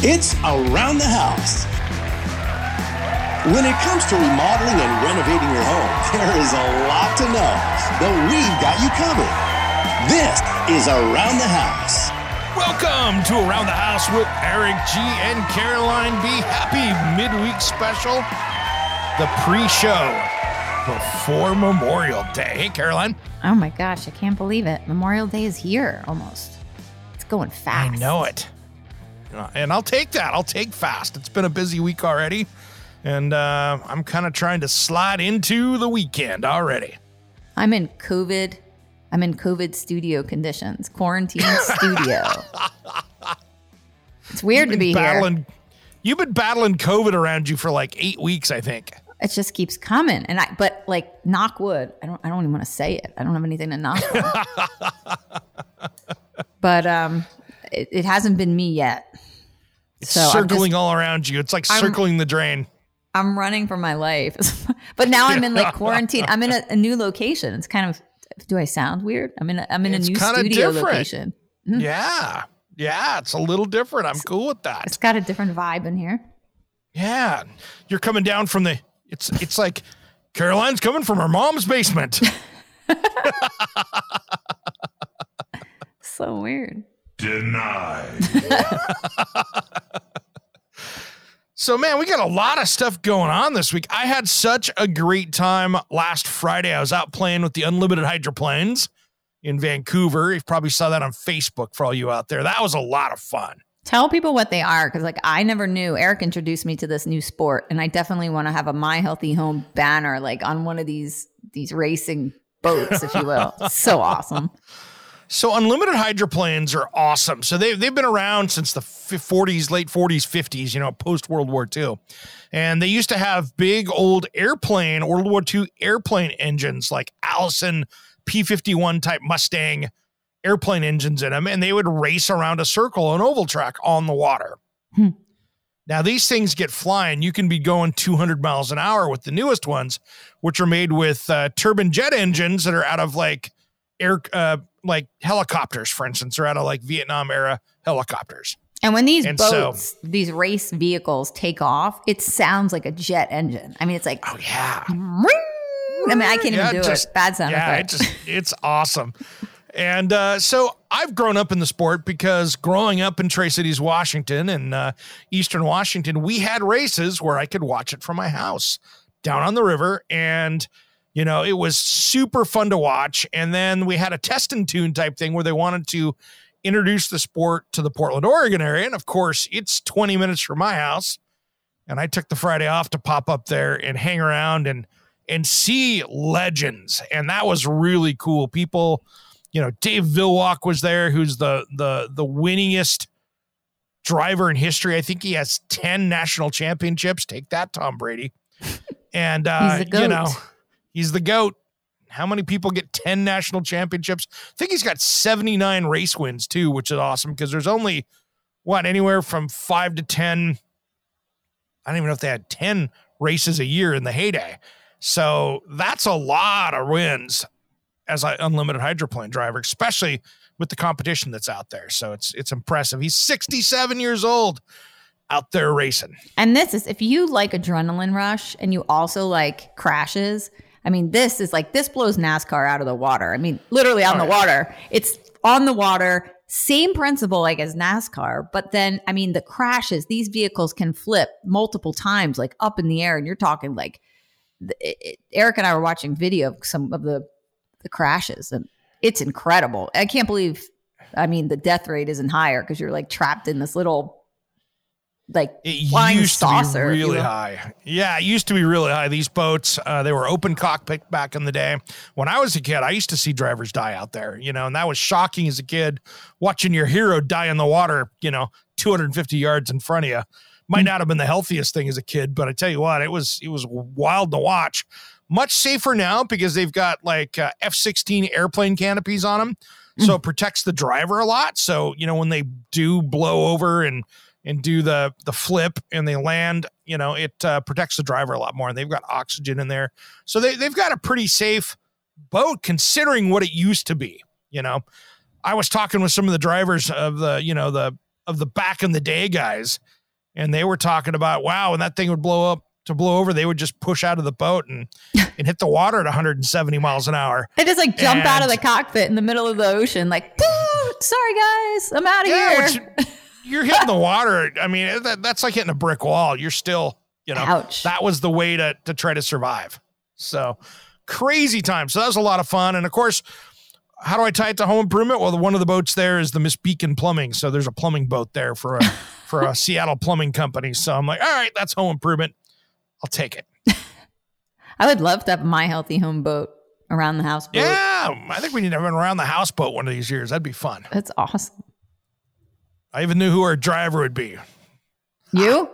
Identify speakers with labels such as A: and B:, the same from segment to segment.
A: It's Around the House. When it comes to remodeling and renovating your home, there is a lot to know, but we've got you covered. This is Around the House.
B: Welcome to Around the House with Eric G and Caroline B. Happy midweek special, the pre-show before Memorial Day. Hey, Caroline.
C: Oh my gosh, I can't believe it. Memorial Day is here almost. It's going fast.
B: I know it. And I'll take that. I'll take fast. It's been a busy week already. And uh, I'm kind of trying to slide into the weekend already.
C: I'm in COVID. I'm in COVID studio conditions, quarantine studio. It's weird to be
B: been
C: here.
B: battling, You've been battling COVID around you for like eight weeks, I think.
C: It just keeps coming, and I. But like, knock wood. I don't. I don't even want to say it. I don't have anything to knock but um, it, it hasn't been me yet.
B: It's
C: So
B: circling
C: just-
B: all around you. It's like
C: I'm-
B: circling the drain.
C: I'm running for my life. but now I'm in like quarantine. I'm in a, a new location. It's kind of. Do I sound weird? I'm in. A, I'm in
B: It's
C: a new studio
B: different.
C: location. Mm-hmm.
B: Yeah. Yeah. It's a little different. I'm cool with that.
C: It's got a different vibe in here.
B: Yeah. You're coming down from the it's it's like Caroline's coming from her mom's basement.
C: So weird.
D: Denied.
B: So man, we got a lot of stuff going on this week. I had such a great time last Friday. I was out playing with the unlimited hydroplanes in Vancouver. You probably saw that on Facebook for all you out there. That was a lot of fun.
C: Tell people what they are because, like, I never knew. Eric introduced me to this new sport, and I definitely want to have a My Healthy Home banner, like on one of these these racing boats, if you will. so awesome.
B: So unlimited hydroplanes are awesome. So they they've been around since the 40s, late 40s, 50s, you know, post World War II. And they used to have big old airplane, World War II airplane engines like Allison P51 type Mustang airplane engines in them and they would race around a circle an oval track on the water.
C: Hmm.
B: Now these things get flying. You can be going 200 miles an hour with the newest ones, which are made with uh, turbine jet engines that are out of like air uh, like helicopters, for instance, or out of like Vietnam era helicopters.
C: And when these
B: And so-
C: boats, these race vehicles take off, it sounds like a jet engine. I mean, it's like,
B: Oh yeah,
C: I mean, I can't
B: Yeah,
C: even do
B: just-
C: it. Bad sound
B: yeah, it just it's awesome. And uh, so I've grown up in the sport because growing up in Tri Cities, Washington, and uh, Eastern Washington, we had races where I could watch it from my house down on the river, and you know it was super fun to watch. And then we had a test and tune type thing where they wanted to introduce the sport to the Portland, Oregon area, and of course it's 20 minutes from my house. And I took the Friday off to pop up there and hang around and and see legends. And that was really cool. People, you know, Dave Villwock was there, who's the the the winningest driver in history. I think he has 10 national championships. Take that, Tom Brady. And uh, you know. He's the GOAT. How many people get 10 national championships? I think he's got 79 race wins too, which is awesome because there's only what anywhere from five to 10. I don't even know if they had 10 races a year in the heyday. So that's a lot of wins as an unlimited hydroplane driver, especially with the competition that's out there. So it's it's impressive. He's 67 years old out there racing.
C: And this is if you like adrenaline rush and you also like crashes. I mean, this is like this blows NASCAR out of the water. I mean, literally on
B: Oh,
C: the
B: yeah.
C: water. It's on the water, same principle like as NASCAR, but then I mean the crashes. These vehicles can flip multiple times, like up in the air, and you're talking like it, it- Eric and I were watching video of some of the the crashes, and it's incredible. I can't believe. I mean, the death rate isn't higher because you're like trapped in this little like
B: It
C: flying
B: used
C: saucer,
B: to be
C: you
B: really high. Yeah, it used to be really high. These boats, uh, they were open cockpit back in the day. When I was a kid, I used to see drivers die out there, you know, and that was shocking as a kid watching your hero die in the water, you know, 250 yards in front of you. Might not have been the healthiest thing as a kid, but I tell you what, it was it was wild to watch. Much safer now because they've got like uh, F-16 airplane canopies on them, so it protects the driver a lot. So you know when they do blow over and and do the the flip and they land, you know, it uh, protects the driver a lot more. And they've got oxygen in there, so they they've got a pretty safe boat considering what it used to be. You know, I was talking with some of the drivers of the you know the of the back in the day guys, and they were talking about wow, when that thing would blow up to blow over, they would just push out of the boat and and hit the water at 170 miles an hour.
C: They just like jump out of the cockpit in the middle of the ocean, like, sorry guys, I'm out of
B: Yeah,
C: here.
B: which you're hitting the water. I mean, that, that's like hitting a brick wall. You're still, you know,
C: Ouch.
B: that was the way to to try to survive. So crazy time. So that was a lot of fun. And of course, how do I tie it to home improvement? Well, the, one of the boats there is the Miss Beacon Plumbing. So there's a plumbing boat there for a for a Seattle plumbing company. So I'm like, all right, that's home improvement. I'll take it.
C: I would love to have my healthy home boat around the house boat.
B: Yeah, I think we need to have an around the houseboat one of these years. That'd be fun.
C: That's awesome.
B: I even knew who our driver would be.
C: You?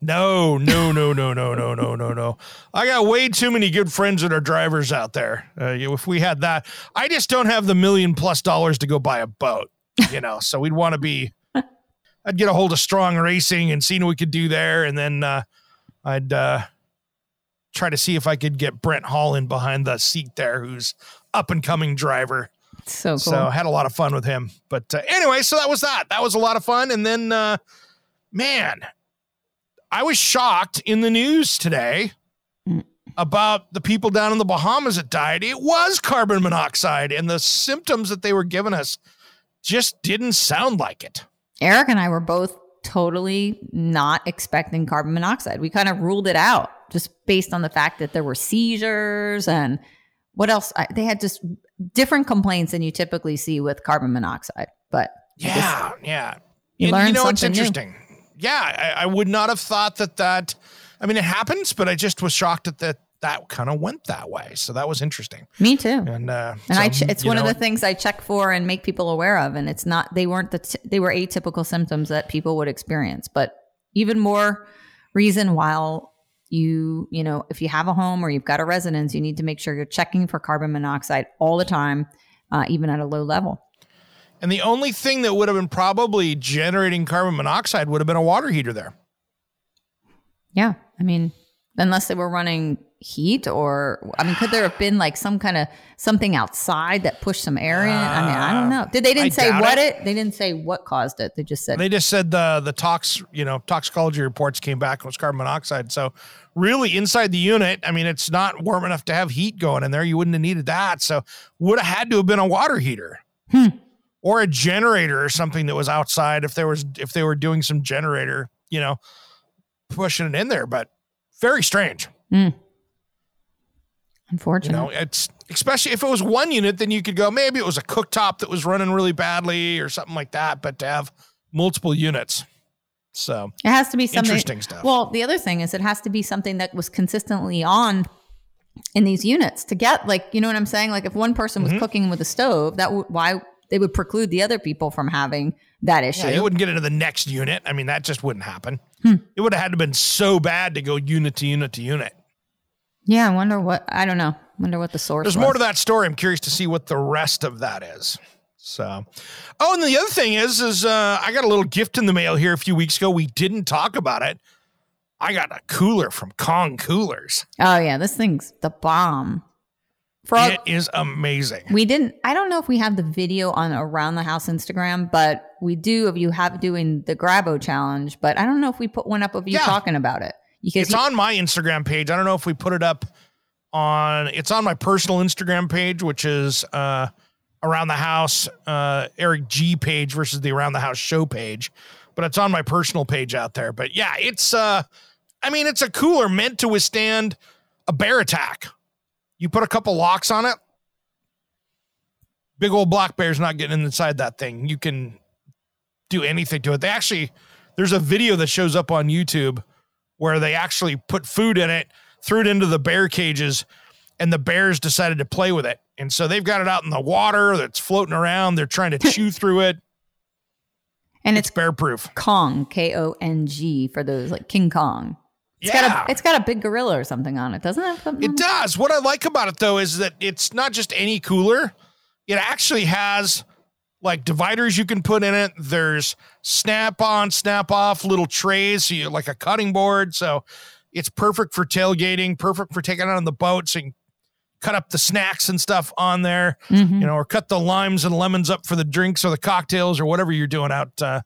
B: No, no, no, no, no, no, no, no, no. I got way too many good friends that are drivers out there. Uh, you if we had that, I just don't have the million plus dollars to go buy a boat. You know, so we'd want to be. I'd get a hold of Strong Racing and see what we could do there, and then uh, I'd uh, try to see if I could get Brent Hall in behind the seat there, who's up and coming driver.
C: So cool.
B: So I had a lot of fun with him. But uh, anyway, so that was that. That was a lot of fun. And then, uh, man, I was shocked in the news today
C: Mm.
B: about the people down in the Bahamas that died. It was carbon monoxide, and the symptoms that they were giving us just didn't sound like it.
C: Eric and I were both totally not expecting carbon monoxide. We kind of ruled it out just based on the fact that there were seizures and what else? I, they had just different complaints than you typically see with carbon monoxide. But
B: Yeah, yeah.
C: You
B: And
C: learn
B: you know, it's
C: something new.
B: interesting. Yeah, I, I would not have thought that that. I mean, it happens, but I just was shocked that that, that kind of went that way. So that was interesting.
C: me too.
B: And uh,
C: And I, ch- it's one
B: know,
C: of the things I check for and make people aware of. And it's not, they weren't the, t- they were atypical symptoms that people would experience. But even more reason while you, you know, if you have a home or you've got a residence, you need to make sure you're checking for carbon monoxide all the time, uh, even at a low level.
B: And the only thing that would have been probably generating carbon monoxide would have been a water heater there.
C: Yeah. I mean, unless they were running heat or, I mean, could there have been like some kind of something outside that pushed some air in? I mean, I don't know. Did they didn't
B: I
C: say what
B: it.
C: it. They didn't say what caused it. They just said
B: They just said the the tox, you know, toxicology reports came back and it was carbon monoxide. So really inside the unit, I mean, it's not warm enough to have heat going in there. You wouldn't have needed that. So would have had to have been a water heater.
C: Hmm.
B: Or a generator or something that was outside if there was if they were doing some generator, you know, pushing it in there. But very strange. You
C: unfortunate.
B: know, it's especially if it was one unit, then you could go, maybe it was a cooktop that was running really badly or something like that. But to have multiple units. So
C: It has to be something
B: Interesting stuff.
C: Well, the other thing is it has to be something that was consistently on in these units to get like you know what I'm saying. Like if one person
B: Mm-hmm.
C: was cooking with a stove, that would why they would preclude the other people from having that issue.
B: Yeah, it wouldn't get into the next unit. I mean, that just wouldn't happen.
C: Hmm.
B: It would have had to been so bad to go unit to unit to unit.
C: yeah, I wonder what I don't know. Wonder what the source.
B: There's
C: was.
B: more to that story. I'm curious to see what the rest of that is. So, oh, and the other thing is, is uh, I got a little gift in the mail here a few weeks ago. We didn't talk about it. I got a cooler from Kong Coolers.
C: Oh yeah, this thing's the bomb. For all,
B: It is amazing.
C: we didn't. I don't know if we have the video on around the house Instagram, but we do of you have doing the Grabo challenge. But I don't know if we put one up of you
B: Yeah.
C: talking about it. Because
B: It's on my Instagram page. I don't know if we put it up on. It's on my personal Instagram page, which is uh, around the house uh, Eric G page versus the around the house show page. But it's on my personal page out there. But yeah, it's. Uh, I mean, it's a cooler meant to withstand a bear attack. You put a couple locks on it. Big old black bear's not getting inside that thing. You can do anything to it. They actually there's a video that shows up on YouTube where they actually put food in it, threw it into the bear cages, and the bears decided to play with it. And so they've got it out in the water that's floating around. They're trying to chew through it.
C: And
B: It's
C: it's
B: bear proof.
C: Kong, K O N G, for those like King Kong. It's
B: Yeah.
C: got a it's got a big gorilla or something on it, doesn't it?
B: It does. What I like about it though is that it's not just any cooler. It actually has like dividers you can put in it. There's snap on, snap off little trays, so you like a cutting board. So it's perfect for tailgating, perfect for taking it on the boat. So you can cut up the snacks and stuff on there,
C: Mhm.
B: you know, or cut the limes and lemons up for the drinks or the cocktails or whatever you're doing out uh,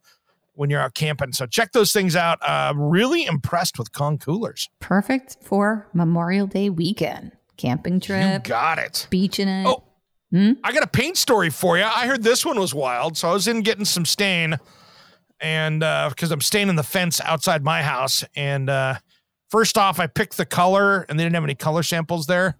B: when you're out camping. So check those things out. Uh, really impressed with Kong coolers.
C: Perfect for Memorial Day weekend. Camping trip.
B: You got it.
C: beach in it.
B: Oh,
C: Hmm?
B: I got a paint story for you. I heard this one was wild, so I was in getting some stain, and because I'm staining the fence outside my house. And uh, first off, I picked the color, and they didn't have any color samples there.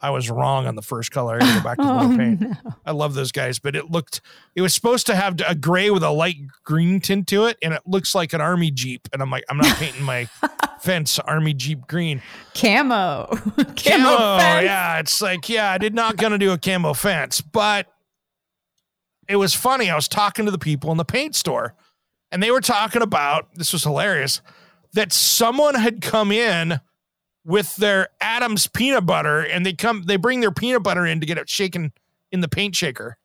B: I was wrong on the first color. I go back to
C: Oh,
B: the paint.
C: no.
B: I love those guys, but it looked. It was supposed to have a gray with a light green tint to it, and it looks like an army jeep. And I'm like, I'm not painting my fence army jeep green.
C: Camo. Camo,
B: Camo, yeah. It's like, yeah, I did not gonna do a camo fence, but it was funny. I was talking to the people in the paint store, and they were talking about this was hilarious that someone had come in with their Adams peanut butter, and they come they bring their peanut butter in to get it shaken in the paint shaker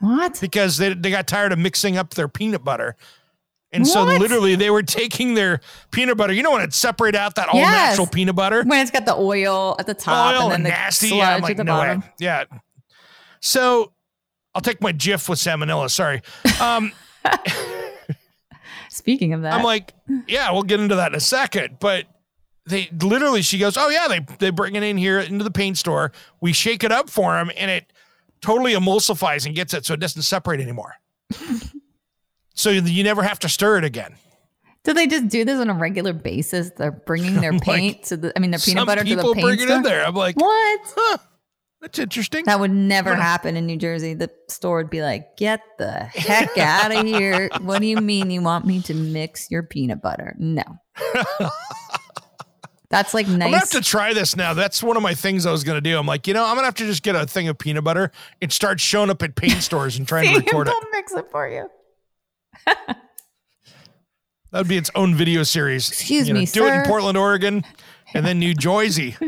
C: What?
B: because they they got tired of mixing up their peanut butter. And so literally they were taking their peanut butter. You know when it separate out that all
C: Yes.
B: natural peanut butter?
C: When it's got the oil at the top
B: oil
C: and then
B: and
C: the
B: nasty.
C: sludge
B: Yeah, I'm like,
C: at the
B: no
C: bottom.
B: way. Yeah. So I'll take my Jif with salmonella. Sorry. Um,
C: Speaking of that,
B: I'm like, yeah, we'll get into that in a second. But they literally, she goes, oh yeah, they they bring it in here into the paint store. We shake it up for them, and it totally emulsifies and gets it so it doesn't separate anymore. so you never have to stir it again.
C: do they just do this on a regular basis? They're bringing their
B: I'm like,
C: paint to the, I mean, their peanut butter to the
B: people
C: paint
B: bring it in there. I'm like,
C: What?
B: huh, that's interesting.
C: That would never happen in New Jersey. The store would be like, "Get the heck out of here! What do you mean you want me to mix your peanut butter? No." That's like nice.
B: I'm gonna have to try this now. That's one of my things I was gonna do. I'm like, you know, I'm gonna have to just get a thing of peanut butter and start showing up at paint stores and trying to record it.
C: they'll mix it for you.
B: That would be its own video series.
C: Excuse
B: You know,
C: me,
B: do it in. Portland, Oregon, and then New Jersey.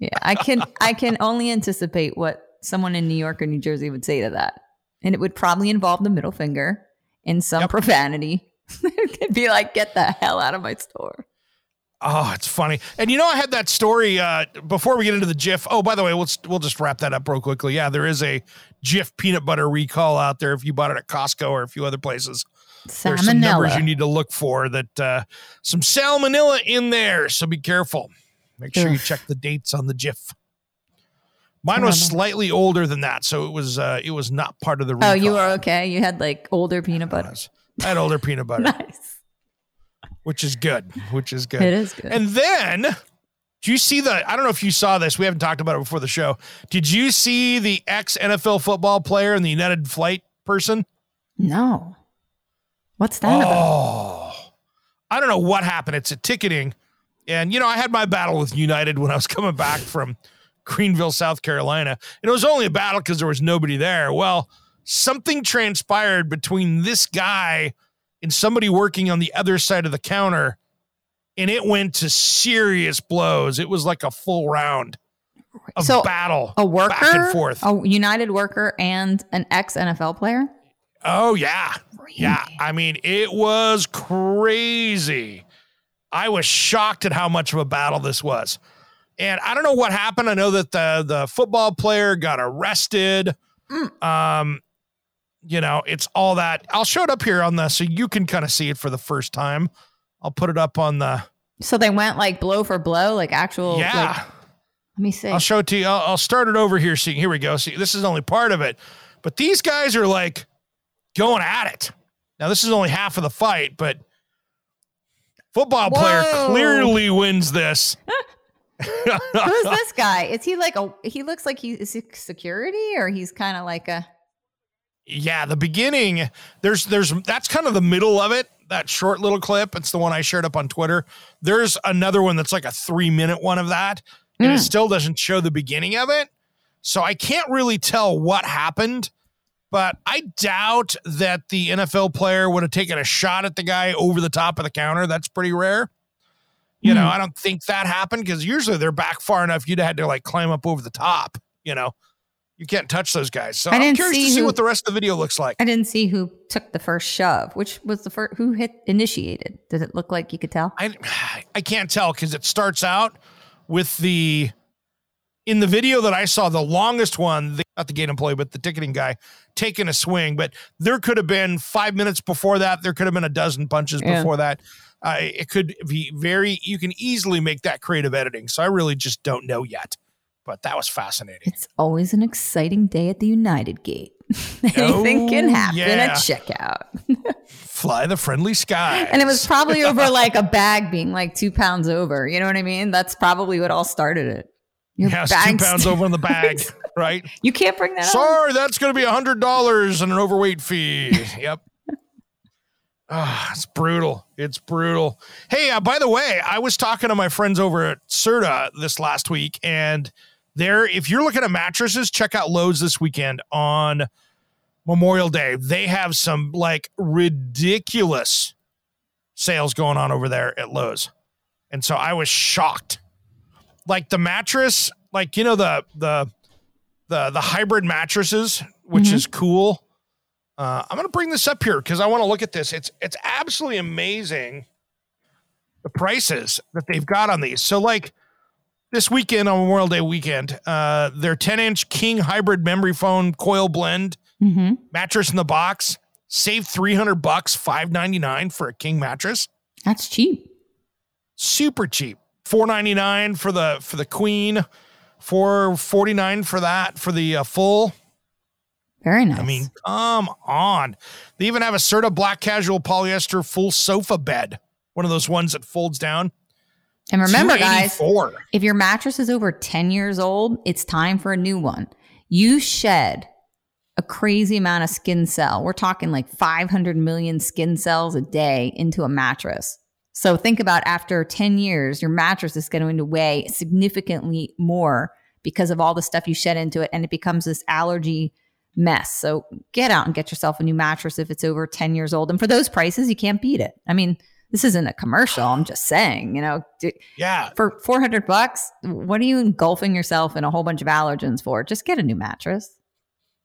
C: Yeah, I can I can only anticipate what someone in New York or New Jersey would say to that. And it would probably involve the middle finger and some
B: Yep.
C: profanity. It'd be like, get the hell out of my store.
B: Oh, it's funny. And you know, I had that story uh, before we get into the Jif. Oh, by the way, we'll we'll just wrap that up real quickly. Yeah, there is a Jif peanut butter recall out there if you bought it at Costco or a few other places. There's some numbers you need to look for that uh, some salmonella in there. So be careful. Make sure you check the dates on the Jif. Mine was slightly older than that, so it was uh, it was not part of the recall.
C: Oh, you were okay. You had like older peanut butter.
B: I had older peanut butter,
C: Nice.
B: Which is good. Which is good.
C: It is good.
B: And then, do you see the? I don't know if you saw this. We haven't talked about it before the show. Did you see the ex NFL football player and the United Flight person?
C: no. What's that about?
B: Oh, I don't know what happened. It's a ticketing, and you know I had my battle with United when I was coming back from Greenville, South Carolina, and it was only a battle because there was nobody there. Well, something transpired between this guy and somebody working on the other side of the counter, and it went to serious blows. It was like a full round of
C: So,
B: battle,
C: A worker,
B: back and forth.
C: a United worker, and an ex NFL player.
B: Oh yeah. Yeah. I mean, it was crazy. I was shocked at how much of a battle this was. And I don't know what happened. I know that the the football player got arrested. Um, you know, it's all that. I'll show it up here on the so you can kind of see it for the first time. I'll put it up on the
C: So they went like blow for blow, like actual.
B: yeah.
C: Like, let me see.
B: I'll show it to you. I'll, I'll start it over here. See, here we go. See, this is only part of it, but these guys are like going at it. Now, this is only half of the fight, but football player clearly wins this.
C: Who's this guy? Is he like a? He looks like he is he security, or he's kind of like a.
B: yeah, the beginning. There's, there's. That's kind of the middle of it. that short little clip. It's the one I shared up on Twitter. There's another one that's like a three minute one of that, and it hmm. still doesn't show the beginning of it. So I can't really tell what happened. But I doubt that the NFL player would have taken a shot at the guy over the top of the counter. That's pretty rare. You know, hmm. I don't think that happened because usually they're back far enough you'd have had to like climb up over the top. You know, you can't touch those guys. So
C: I
B: I'm
C: didn't
B: curious
C: see
B: to see
C: who-
B: what the rest of the video looks like.
C: I didn't see who took the first shove. Which was the first? Who hit initiated? Did it look like you could tell?
B: I I can't tell because it starts out with the in the video that I saw, the longest one, the, not the gate employee, but the ticketing guy taking a swing. But there could have been five minutes before that. There could have been a dozen punches
C: Yeah.
B: before that. Uh, it could be very. You can easily make that creative editing. So I really just don't know yet. But that was fascinating.
C: It's always an exciting day at the United Gate. Anything can
B: Oh,
C: happen
B: yeah.
C: at checkout.
B: Fly the friendly sky.
C: And it was probably over like a bag being like two pounds over. You know what I mean? That's probably what all started it. Your
B: it's two pounds over in the bag, right?
C: You can't bring that up.
B: Sorry, that's going to be a hundred dollars and an overweight fee. Yep. Ah, it's brutal. It's brutal. Hey, uh, by the way, I was talking to my friends over at Serta this last week, and there, if you're looking at mattresses, check out Lowe's this weekend on Memorial Day. They have some like ridiculous sales going on over there at Lowe's, and so I was shocked. Like the mattress, like you know the the the the hybrid mattresses, which is cool. Uh, I'm gonna bring this up here because I want to look at this. It's it's absolutely amazing the prices that they've got on these. So like this weekend on Memorial Day weekend, uh, their 10 inch King hybrid memory foam coil blend
C: Mm-hmm.
B: mattress in the box save 300 bucks 599 for a king mattress
C: That's cheap.
B: super cheap 499 for the for the queen 449 for that for the uh, full
C: Very nice.
B: I mean, come on. They even have a Serta black casual polyester full sofa bed, one of those ones that folds down.
C: And remember, guys, if your mattress is over 10 years old, it's time for a new one. You shed a crazy amount of skin cell. We're talking like 500 million skin cells a day into a mattress. So think about after 10 years, your mattress is going to weigh significantly more because of all the stuff you shed into it and it becomes this allergy mess. So get out and get yourself a new mattress if it's over 10 years old. And for those prices, you can't beat it. I mean, this isn't a commercial. I'm just saying, you know, d-
B: Yeah.
C: for 400 bucks, what are you engulfing yourself in a whole bunch of allergens for? Just get a new mattress.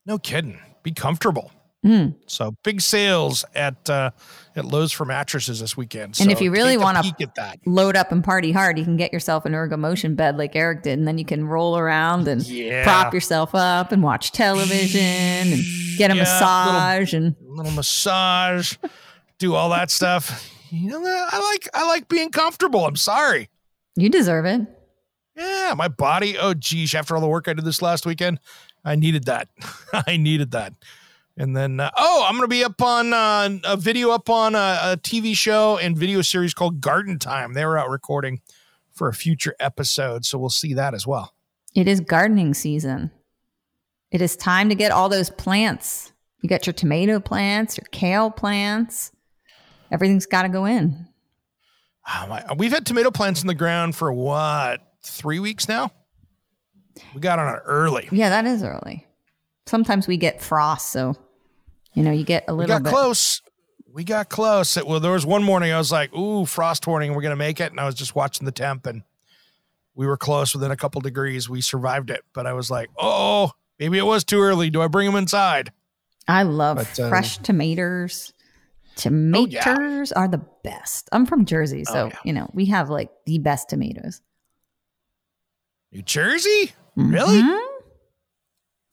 B: No kidding. Be comfortable.
C: Mm.
B: So big sales at uh, at Lowe's for mattresses this weekend.
C: And
B: So
C: if you really
B: peek that,
C: Load up and party hard. You can get yourself an Ergomotion bed like Eric did, and then you can roll around and
B: Yeah.
C: prop yourself up and watch television and get a
B: Yeah,
C: massage. and
B: little massage, do all that stuff. You know, I like I like being comfortable. I'm sorry.
C: you deserve it.
B: Yeah, my body. Oh, geez. After all the work I did this last weekend, I needed that. I needed that. And then, uh, oh, I'm going to be up on uh, a video up on a, a TV show and video series called Garden Time. They were out recording for a future episode. So we'll see that as well.
C: It is gardening season. It is time to get all those plants. You got your tomato plants, your kale plants. Everything's got to go in.
B: Oh, my, we've had tomato plants in the ground for what, three weeks now? We got on it early.
C: Yeah, that is early. Sometimes we get frost, so you know you get a
B: We
C: little
B: got
C: bit.
B: close. We got close. It, well, there was one morning I was like, "Ooh, frost warning. We're gonna make it." And I was just watching the temp, and we were close within a couple degrees. We survived it, but I was like, "Oh, maybe it was too early. Do I bring them inside?"
C: I love
B: But, um,
C: fresh tomatoes. Tomatoes are the best. I'm from Jersey, so
B: Oh, yeah.
C: you know we have like the best tomatoes.
B: New Jersey, really?
C: Mhm.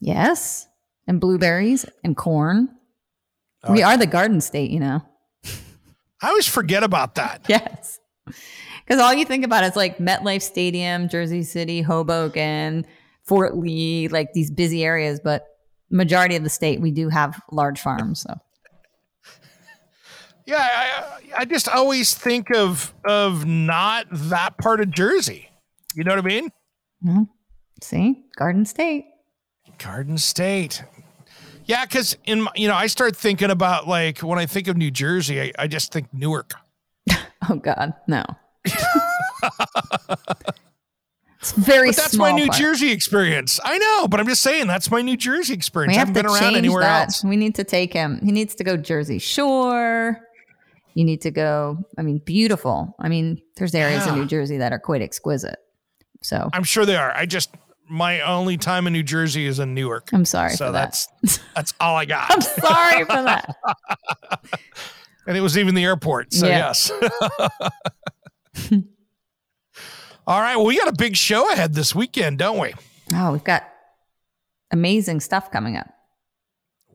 C: Yes, and blueberries and corn.
B: Oh,
C: we are the garden state, you know.
B: I always forget about that.
C: Yes. Because all you think about is like MetLife Stadium, Jersey City, Hoboken, Fort Lee, like these busy areas. But majority of the state, we do have large farms. So
B: Yeah, I, I just always think of of not that part of Jersey. You know what I mean?
C: Mhm. see, Garden State.
B: Garden State. Yeah, because in my, you know, I start thinking about like when I think of New Jersey, I, I just think Newark.
C: Oh God, no. it's very.
B: But that's my New
C: part.
B: Jersey experience. I know, but I'm just saying that's my New Jersey experience.
C: We
B: I
C: have
B: haven't
C: to
B: been around anywhere
C: that.
B: else.
C: We need to take him. He needs to go Jersey Shore. You need to go. I mean, beautiful. I mean, there's areas in New Jersey that are quite exquisite. So
B: I'm sure they are. I just my only time in New Jersey is in Newark.
C: I'm sorry
B: so
C: for that.
B: that's that's all I got.
C: I'm sorry for that.
B: and it was even the airport. So
C: Yeah.
B: yes. all right. Well, we got a big show ahead this weekend, don't we?
C: Oh, we've got amazing stuff coming up.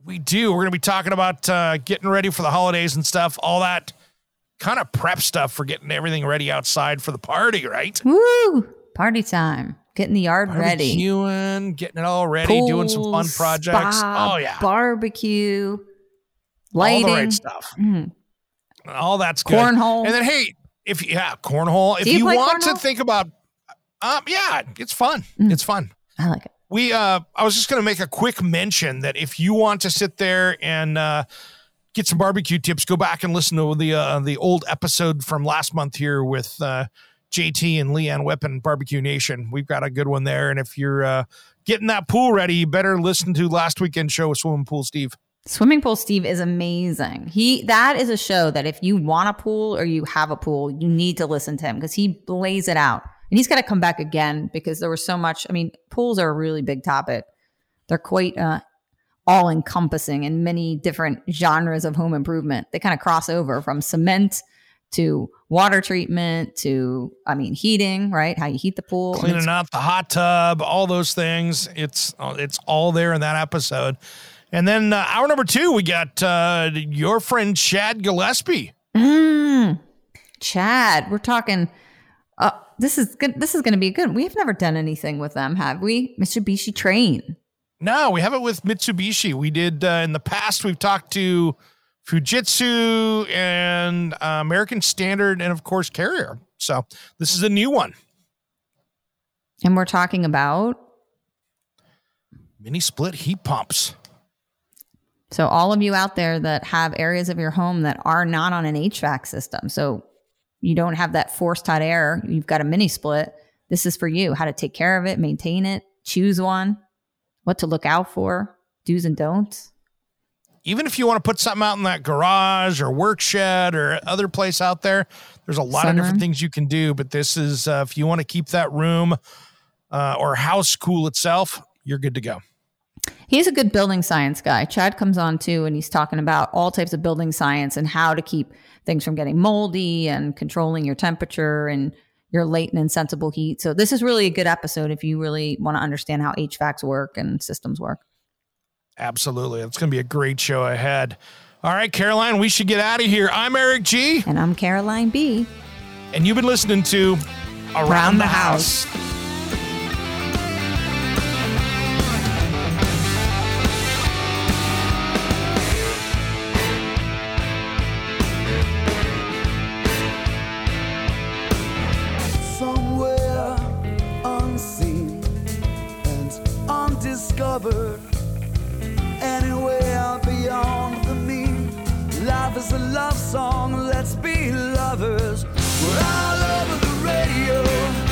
B: We do. We're going to be talking about uh, getting ready for the holidays and stuff, all that kind of prep stuff for getting everything ready outside for the party, right?
C: Woo! Party time. Getting the yard ready.
B: Barbecuing, getting it all ready, doing some fun projects.
C: spa,
B: oh, yeah.
C: Barbecue.
B: all
C: Lighting.
B: the right stuff.
C: Mm.
B: All that's good.
C: Cornhole.
B: And then, hey, if you, yeah, cornhole. If
C: you
B: you, want to think about, um, yeah, it's fun.
C: Mm.
B: It's fun.
C: I like it.
B: We, uh, I was just going to make a quick mention that if you want to sit there and, uh, get some barbecue tips, go back and listen to the, uh, the old episode from last month here with, uh, JT and Leanne Weapon Barbecue Nation. We've got a good one there. And if you're, uh, getting that pool ready, you better listen to last weekend show with Swimming Pool Steve.
C: Swimming Pool Steve is amazing. He that is a show that if you want a pool or you have a pool, you need to listen to him because he lays it out. And he's got to come back again because there was so much. I mean, pools are a really big topic. They're quite uh, all encompassing in many different genres of home improvement. They kind of cross over from cement to water treatment to, I mean, heating, right? How you heat the pool.
B: Cleaning out the hot tub, all those things. It's it's all there in that episode. And then uh, hour number two, we got uh, your friend Chad Gillespie.
C: Mm, Chad, we're talking. This is good. This is going to be good. We've never done anything with them, have we? Mitsubishi Trane.
B: No, we have it with Mitsubishi. We did uh, in the past. We've talked to Fujitsu and uh, American Standard, and of course Carrier. So this is a new one.
C: And we're talking about.
B: Mini split heat pumps.
C: So, all of you out there that have areas of your home that are not on an HVAC system, so you don't have that forced hot air, you've got a mini split. This is for you how to take care of it, maintain it, choose one, what to look out for, do's and don'ts.
B: even if you want to put something out in that garage or work shed or other place out there, there's a lot of different things you can do. But this is uh, if you want to keep that room uh, or house cool itself, you're good to go.
C: He's a good building science guy. Chad comes on too, and he's talking about all types of building science and how to keep things from getting moldy and controlling your temperature and your latent and sensible heat. So, this is really a good episode if you really want to understand how HVACs work and systems work.
B: Absolutely. It's going to be a great show ahead. All right, Caroline, we should get out of here. I'm Eric G,
C: And I'm Caroline B.
B: and you've been listening to Around,
C: Around
B: the,
C: the
B: House.
D: somewhere Life is a love song, let's be lovers. We're all over the radio.